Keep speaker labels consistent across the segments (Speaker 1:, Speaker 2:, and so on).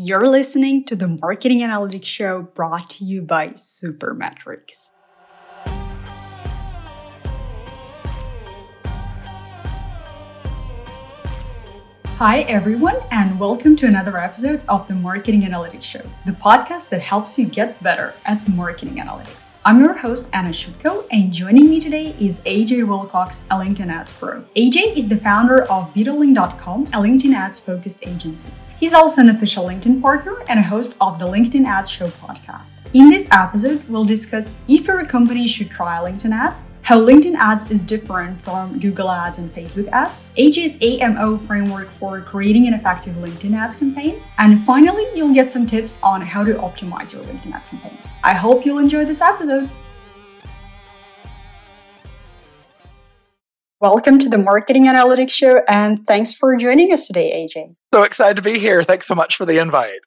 Speaker 1: You're listening to the Marketing Analytics Show brought to you by Supermetrics. Hi, everyone, and welcome to another episode of the Marketing Analytics Show, the podcast that helps you get better at marketing analytics. I'm your host, Anna Shutko, and joining me today is AJ Wilcox, a LinkedIn Ads Pro. AJ is the founder of B2Linked.com, a LinkedIn ads focused agency. He's also an official LinkedIn partner and a host of the LinkedIn Ads Show podcast. In this episode, we'll discuss if your company should try LinkedIn ads, how LinkedIn ads is different from Google ads and Facebook ads, AJ's AMO framework for creating an effective LinkedIn ads campaign, and finally, you'll get some tips on how to optimize your LinkedIn ads campaigns. I hope you'll enjoy this episode. Welcome to the Marketing Analytics Show, and thanks for joining us today, AJ.
Speaker 2: So excited to be here. Thanks so much for the invite.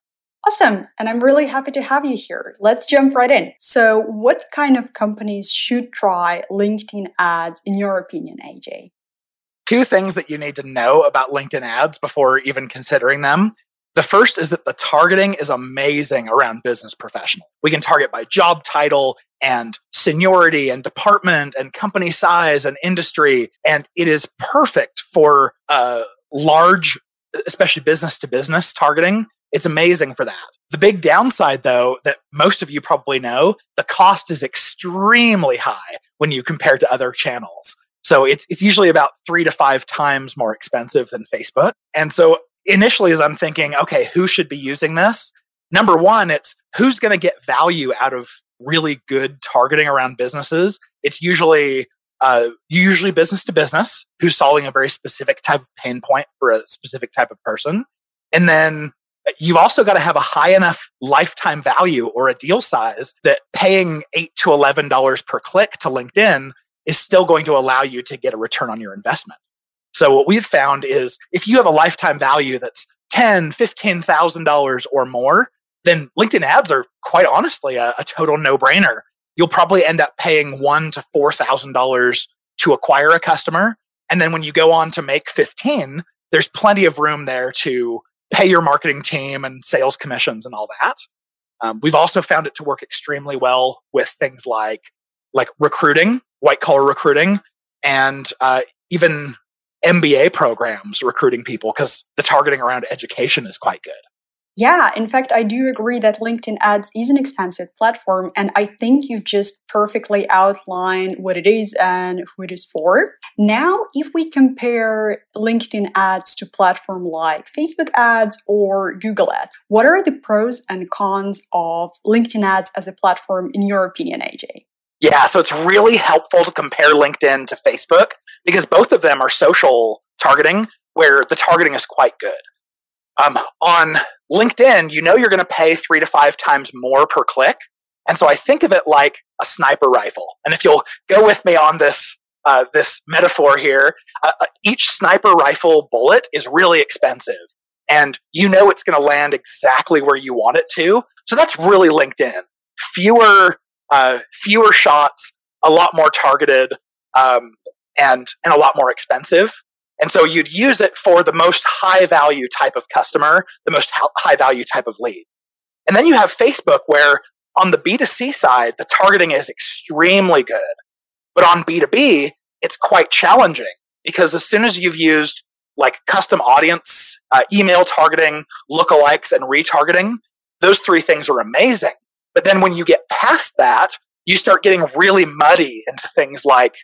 Speaker 1: Awesome. And I'm really happy to have you here. Let's jump right in. So, what kind of companies should try LinkedIn ads, in your opinion, AJ?
Speaker 2: Two things that you need to know about LinkedIn ads before even considering them. The first is that the targeting is amazing around business professional. We can target by job title and seniority and department and company size and industry. And it is perfect for uh, large, especially business to business targeting. It's amazing for that. The big downside, though, that most of you probably know, the cost is extremely high when you compare to other channels. So it's, it's usually about three to five times more expensive than Facebook. And so initially, as I'm thinking, okay, who should be using this? Number one, it's who's going to get value out of really good targeting around businesses. It's usually uh, usually business to business who's solving a very specific type of pain point for a specific type of person. And then you've also got to have a high enough lifetime value or a deal size that paying eight to eleven dollars per click to LinkedIn is still going to allow you to get a return on your investment. So what we've found is if you have a lifetime value that's ten, fifteen thousand dollars or more, then LinkedIn ads are quite honestly a, a total no brainer. You'll probably end up paying one to four thousand dollars to acquire a customer. And then when you go on to make 15, there's plenty of room there to pay your marketing team and sales commissions and all that. Um, we've also found it to work extremely well with things like like recruiting, white collar recruiting, and uh, even MBA programs recruiting people because the targeting around education is quite good.
Speaker 1: Yeah, in fact, I do agree that LinkedIn ads is an expensive platform, and I think you've just perfectly outlined what it is and who it is for. Now, if we compare LinkedIn ads to platform like Facebook ads or Google ads, what are the pros and cons of LinkedIn ads as a platform in your opinion, AJ?
Speaker 2: Yeah, so it's really helpful to compare LinkedIn to Facebook because both of them are social targeting where the targeting is quite good. Um, on LinkedIn, you know you're going to pay three to five times more per click. And so I think of it like a sniper rifle. And if you'll go with me on this, uh, this metaphor here, uh, uh each sniper rifle bullet is really expensive. And you know it's going to land exactly where you want it to. So that's really LinkedIn. Fewer, uh, fewer shots, a lot more targeted, um, and, and a lot more expensive. And so you'd use it for the most high value type of customer, the most high value type of lead. And then you have Facebook where on the B2C side, the targeting is extremely good. But on B2B, it's quite challenging because as soon as you've used like custom audience, uh, email targeting, lookalikes, and retargeting, those three things are amazing. But then when you get past that, you start getting really muddy into things like,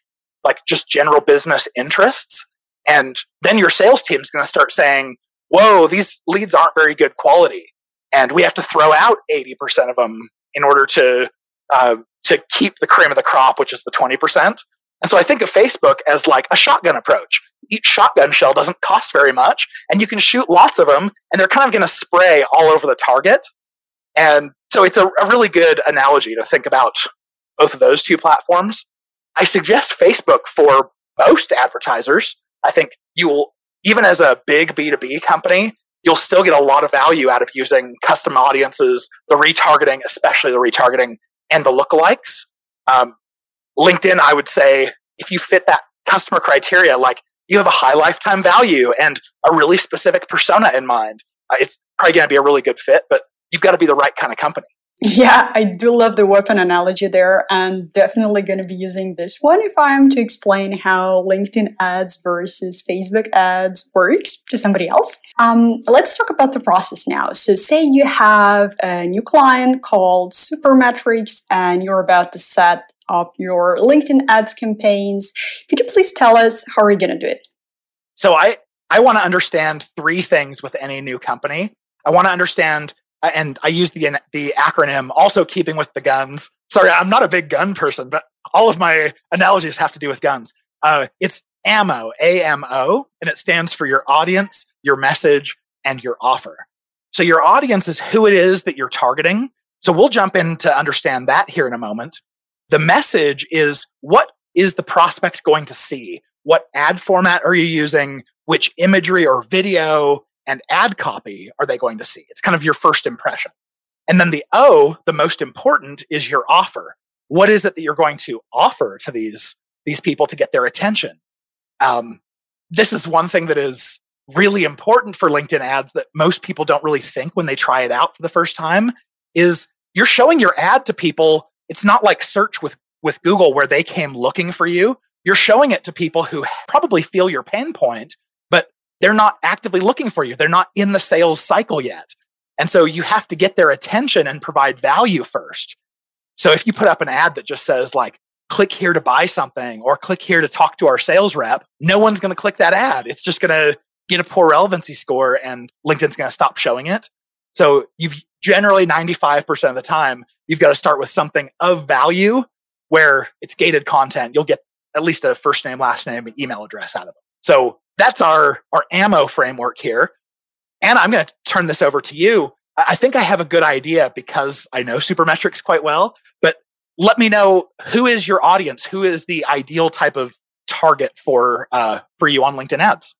Speaker 2: like just general business interests. And then your sales team is going to start saying, whoa, these leads aren't very good quality. And we have to throw out 80% of them in order to, uh, to keep the cream of the crop, which is the 20%. And so I think of Facebook as like a shotgun approach. Each shotgun shell doesn't cost very much and you can shoot lots of them and they're kind of going to spray all over the target. And so it's a, a really good analogy to think about both of those two platforms. I suggest Facebook for most advertisers I think you will, even as a big B2B company, you'll still get a lot of value out of using custom audiences, the retargeting, especially the retargeting and the lookalikes. Um, LinkedIn, I would say, if you fit that customer criteria, like you have a high lifetime value and a really specific persona in mind, uh, it's probably going to be a really good fit, but you've got to be the right kind of company.
Speaker 1: Yeah, I do love the weapon analogy there and definitely going to be using this one if I am to explain how LinkedIn ads versus Facebook ads works to somebody else. Um, let's talk about the process now. So say you have a new client called Supermetrics and you're about to set up your LinkedIn ads campaigns. Could you please tell us how are you going to do it?
Speaker 2: So I, I want to understand three things with any new company. I want to understand and I use the the acronym also keeping with the guns. Sorry, I'm not a big gun person, but all of my analogies have to do with guns. Uh, it's AMO, A M O, and it stands for your audience, your message, and your offer. So your audience is who it is that you're targeting. So we'll jump in to understand that here in a moment. The message is what is the prospect going to see? What ad format are you using? Which imagery or video and ad copy are they going to see? It's kind of your first impression. And then the O, the most important, is your offer. What is it that you're going to offer to these, these people to get their attention? Um, this is one thing that is really important for LinkedIn ads that most people don't really think when they try it out for the first time is you're showing your ad to people. It's not like search with, with Google where they came looking for you. You're showing it to people who probably feel your pain point they're not actively looking for you. They're not in the sales cycle yet. And so you have to get their attention and provide value first. So if you put up an ad that just says like, click here to buy something or click here to talk to our sales rep, no one's going to click that ad. It's just going to get a poor relevancy score and LinkedIn's going to stop showing it. So you've generally 95% of the time, you've got to start with something of value where it's gated content. You'll get at least a first name, last name, email address out of it. So that's our, our AMO framework here. And I'm going to turn this over to you. I think I have a good idea because I know Supermetrics quite well, but let me know who is your audience? Who is the ideal type of target for, uh, for you on LinkedIn ads?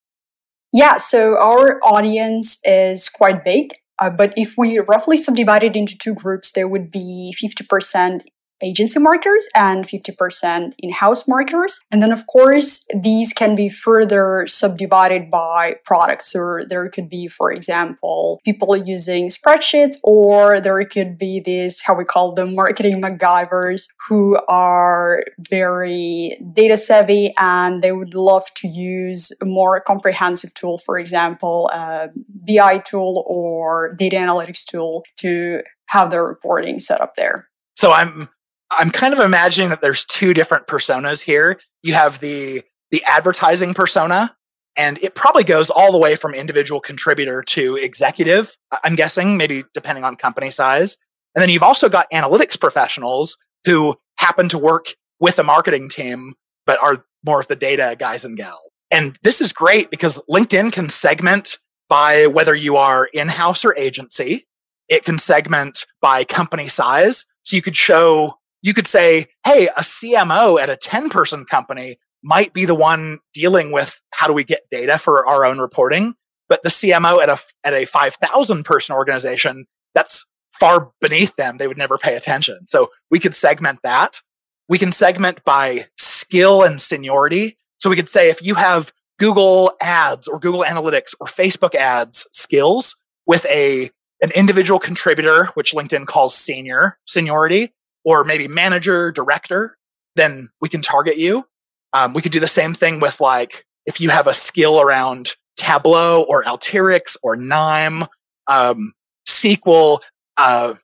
Speaker 1: Yeah, so our audience is quite big. Uh, but if we roughly subdivide it into two groups, there would be 50% agency marketers and 50% in-house marketers. And then of course, these can be further subdivided by products. Or there could be, for example, people using spreadsheets, or there could be these, how we call them, marketing MacGyvers who are very data savvy and they would love to use a more comprehensive tool, for example, a BI tool or data analytics tool to have their reporting set up there.
Speaker 2: So I'm I'm kind of imagining that there's two different personas here. You have the the advertising persona, and it probably goes all the way from individual contributor to executive. I'm guessing, maybe depending on company size. And then you've also got analytics professionals who happen to work with a marketing team, but are more of the data guys and gals. And this is great because LinkedIn can segment by whether you are in-house or agency. It can segment by company size. So you could show you could say, hey, a CMO at a 10 person company might be the one dealing with how do we get data for our own reporting. But the CMO at a, at a 5,000 person organization, that's far beneath them. They would never pay attention. So we could segment that. We can segment by skill and seniority. So we could say if you have Google ads or Google analytics or Facebook ads skills with a, an individual contributor, which LinkedIn calls senior seniority, or maybe manager, director, then we can target you. Um, we could do the same thing with like, if you have a skill around Tableau or Alteryx or KNIME, um, SQL, uh,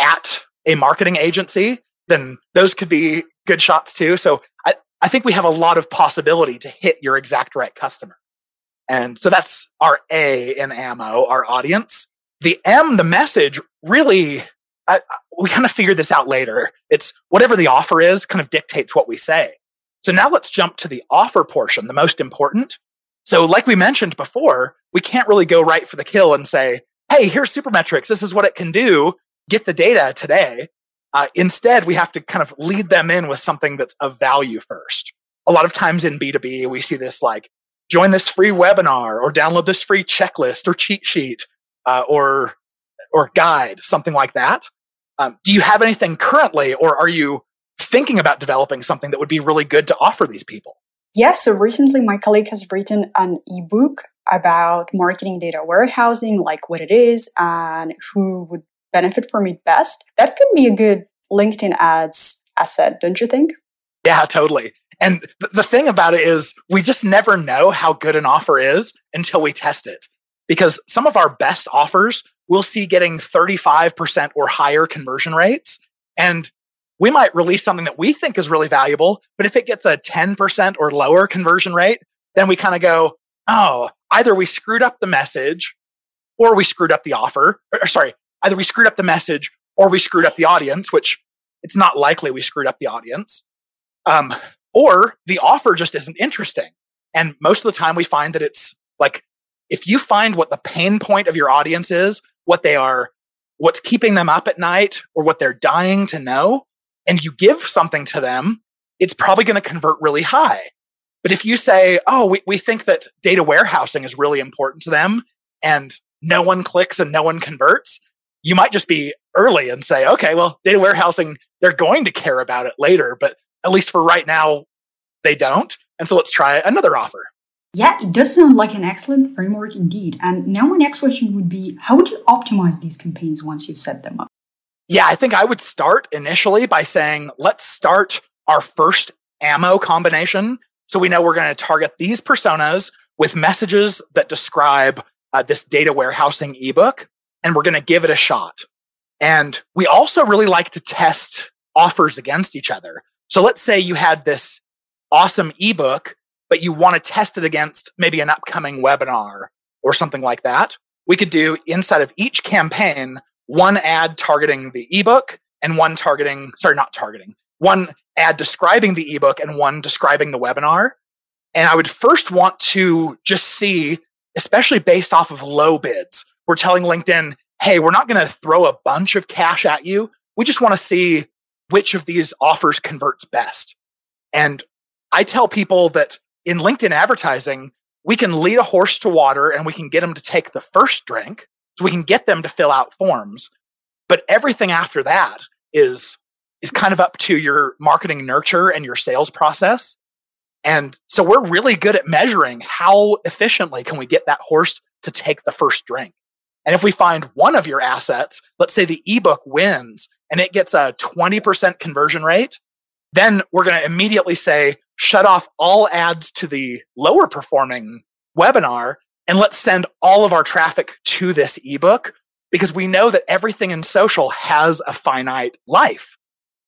Speaker 2: at a marketing agency, then those could be good shots too. So I, I think we have a lot of possibility to hit your exact right customer. And so that's our A in ammo, our audience. The M, the message really I, we kind of figure this out later. It's whatever the offer is kind of dictates what we say. So now let's jump to the offer portion, the most important. So like we mentioned before, we can't really go right for the kill and say, Hey, here's Supermetrics. This is what it can do. Get the data today. Uh, instead, we have to kind of lead them in with something that's of value first. A lot of times in B2B, we see this like, join this free webinar or download this free checklist or cheat sheet, uh, or or guide, something like that. Um, do you have anything currently, or are you thinking about developing something that would be really good to offer these people?
Speaker 1: Yeah, so recently my colleague has written an ebook about marketing data warehousing, like what it is and who would benefit from it best, that could be a good LinkedIn ads asset, don't you think?
Speaker 2: Yeah, totally. And th- the thing about it is, we just never know how good an offer is until we test it. Because some of our best offers we'll see getting 35% or higher conversion rates. And we might release something that we think is really valuable, but if it gets a 10% or lower conversion rate, then we kind of go, oh, either we screwed up the message or we screwed up the offer. Or, sorry, either we screwed up the message or we screwed up the audience, which it's not likely we screwed up the audience. Um, or the offer just isn't interesting. And most of the time we find that it's like, if you find what the pain point of your audience is, what they are, what's keeping them up at night or what they're dying to know, and you give something to them, it's probably going to convert really high. But if you say, oh, we, we think that data warehousing is really important to them and no one clicks and no one converts, you might just be early and say, okay, well, data warehousing, they're going to care about it later, but at least for right now, they don't. And so let's try another offer.
Speaker 1: Yeah, it does sound like an excellent framework indeed. And now my next question would be how would you optimize these campaigns once you've set them up?
Speaker 2: Yeah, I think I would start initially by saying, let's start our first ammo combination. So we know we're going to target these personas with messages that describe uh, this data warehousing ebook, and we're going to give it a shot. And we also really like to test offers against each other. So let's say you had this awesome ebook but you want to test it against maybe an upcoming webinar or something like that, we could do inside of each campaign one ad targeting the ebook and one targeting, sorry, not targeting, one ad describing the ebook and one describing the webinar. And I would first want to just see, especially based off of low bids, we're telling LinkedIn, hey, we're not going to throw a bunch of cash at you. We just want to see which of these offers converts best. And I tell people that in LinkedIn advertising, we can lead a horse to water and we can get them to take the first drink. So we can get them to fill out forms. But everything after that is, is kind of up to your marketing nurture and your sales process. And so we're really good at measuring how efficiently can we get that horse to take the first drink. And if we find one of your assets, let's say the ebook wins and it gets a 20% conversion rate, then we're going to immediately say, shut off all ads to the lower performing webinar and let's send all of our traffic to this ebook because we know that everything in social has a finite life.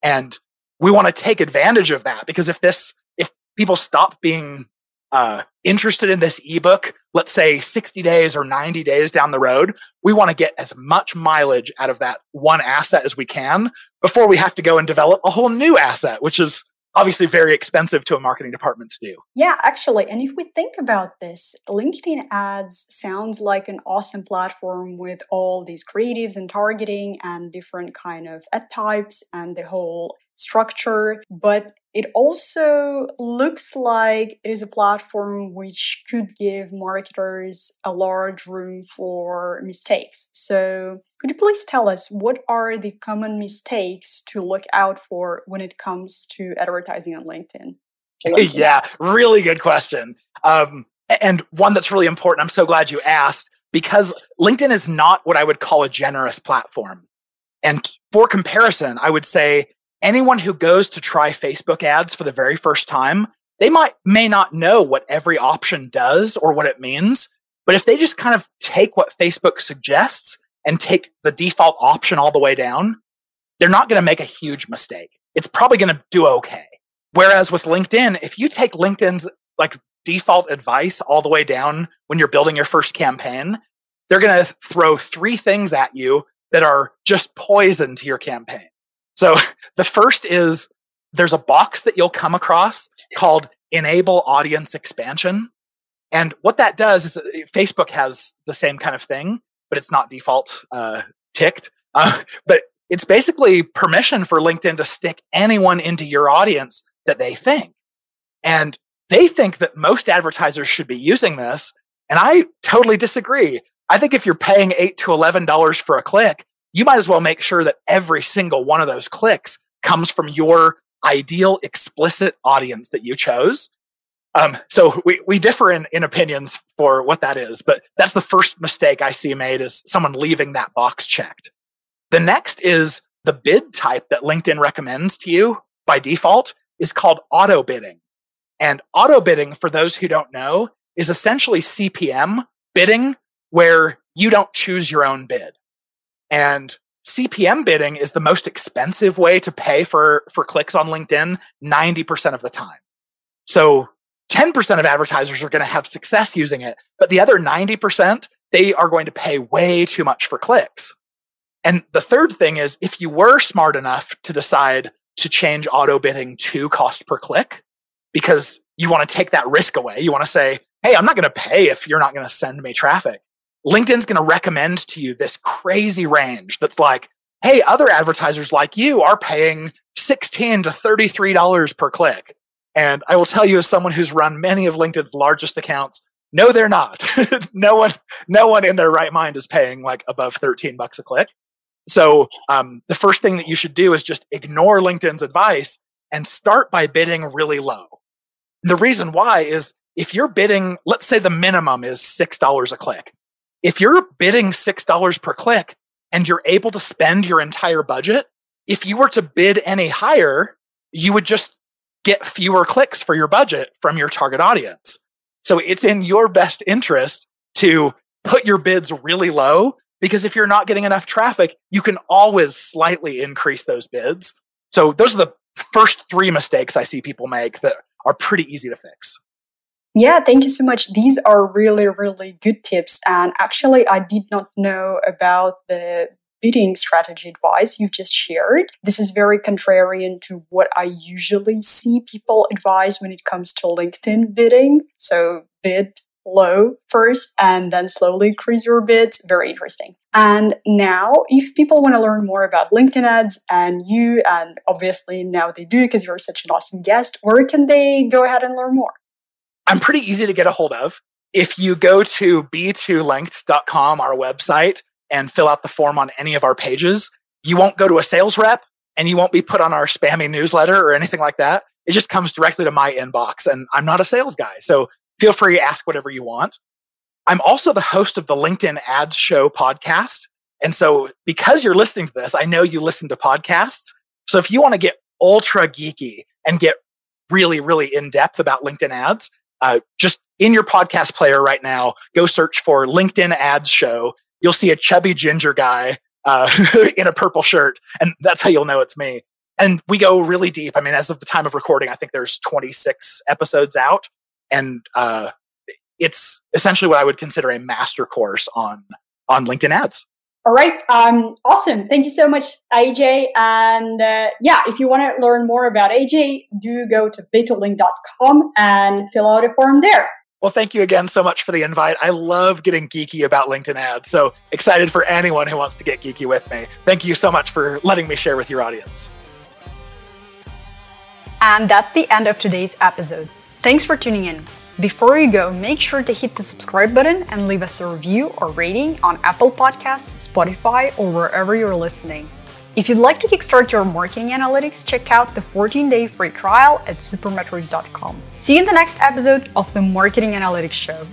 Speaker 2: And we want to take advantage of that because if this, if people stop being uh, interested in this ebook, let's say 60 days or 90 days down the road, we want to get as much mileage out of that one asset as we can before we have to go and develop a whole new asset, which is obviously very expensive to a marketing department to do.
Speaker 1: Yeah, actually. And if we think about this, LinkedIn ads sounds like an awesome platform with all these creatives and targeting and different kind of ad types and the whole structure, but it also looks like it is a platform which could give marketers a large room for mistakes. So, could you please tell us what are the common mistakes to look out for when it comes to advertising on LinkedIn?
Speaker 2: LinkedIn yeah, really good question. Um, and one that's really important. I'm so glad you asked because LinkedIn is not what I would call a generous platform. And for comparison, I would say anyone who goes to try Facebook ads for the very first time, they might may not know what every option does or what it means. But if they just kind of take what Facebook suggests and take the default option all the way down, they're not going to make a huge mistake. It's probably going to do okay. Whereas with LinkedIn, if you take LinkedIn's like default advice all the way down when you're building your first campaign, they're going to throw three things at you that are just poison to your campaign. So the first is there's a box that you'll come across called enable audience expansion. And what that does is uh, Facebook has the same kind of thing, but it's not default uh, ticked. Uh, but it's basically permission for LinkedIn to stick anyone into your audience that they think. And they think that most advertisers should be using this. And I totally disagree. I think if you're paying eight to $11 for a click, you might as well make sure that every single one of those clicks comes from your ideal explicit audience that you chose. Um, so we, we differ in, in opinions for what that is, but that's the first mistake I see made is someone leaving that box checked. The next is the bid type that LinkedIn recommends to you by default is called auto bidding. And auto bidding, for those who don't know, is essentially CPM bidding where you don't choose your own bid. And CPM bidding is the most expensive way to pay for, for clicks on LinkedIn 90% of the time. So 10% of advertisers are going to have success using it, but the other 90%, they are going to pay way too much for clicks. And the third thing is if you were smart enough to decide to change auto bidding to cost per click because you want to take that risk away, you want to say, Hey, I'm not going to pay if you're not going to send me traffic. LinkedIn's going to recommend to you this crazy range that's like, Hey, other advertisers like you are paying 16 to $33 per click. And I will tell you as someone who's run many of LinkedIn's largest accounts, no, they're not. no one, no one in their right mind is paying like above 13 bucks a click. So, um, the first thing that you should do is just ignore LinkedIn's advice and start by bidding really low. The reason why is if you're bidding, let's say the minimum is $6 a click. If you're bidding $6 per click and you're able to spend your entire budget, if you were to bid any higher, you would just get fewer clicks for your budget from your target audience. So it's in your best interest to put your bids really low because if you're not getting enough traffic, you can always slightly increase those bids. So those are the first three mistakes I see people make that are pretty easy to fix.
Speaker 1: Yeah, thank you so much. These are really, really good tips. And actually, I did not know about the bidding strategy advice you've just shared. This is very contrarian to what I usually see people advise when it comes to LinkedIn bidding. So bid low first and then slowly increase your bids. Very interesting. And now, if people want to learn more about LinkedIn ads and you, and obviously now they do because you're such an awesome guest, where can they go ahead and learn more?
Speaker 2: I'm pretty easy to get a hold of. If you go to b2linked.com, our website, and fill out the form on any of our pages, you won't go to a sales rep and you won't be put on our spammy newsletter or anything like that. It just comes directly to my inbox and I'm not a sales guy. So feel free to ask whatever you want. I'm also the host of the LinkedIn Ads Show podcast. And so because you're listening to this, I know you listen to podcasts. So if you want to get ultra geeky and get really, really in depth about LinkedIn ads, uh, just in your podcast player right now, go search for LinkedIn Ads Show you'll see a chubby ginger guy uh, in a purple shirt, and that's how you'll know it's me. And we go really deep. I mean, as of the time of recording, I think there's 26 episodes out, and uh, it's essentially what I would consider a master course on on LinkedIn ads.
Speaker 1: All right. Um, awesome. Thank you so much, AJ. And uh, yeah, if you want to learn more about AJ, do go to b2linked.com and fill out a form there.
Speaker 2: Well, thank you again so much for the invite. I love getting geeky about LinkedIn ads. So excited for anyone who wants to get geeky with me. Thank you so much for letting me share with your audience.
Speaker 1: And that's the end of today's episode. Thanks for tuning in. Before you go, make sure to hit the subscribe button and leave us a review or rating on Apple Podcasts, Spotify, or wherever you're listening. If you'd like to kickstart your marketing analytics, check out the 14 day free trial at supermetrics.com. See you in the next episode of the Marketing Analytics Show.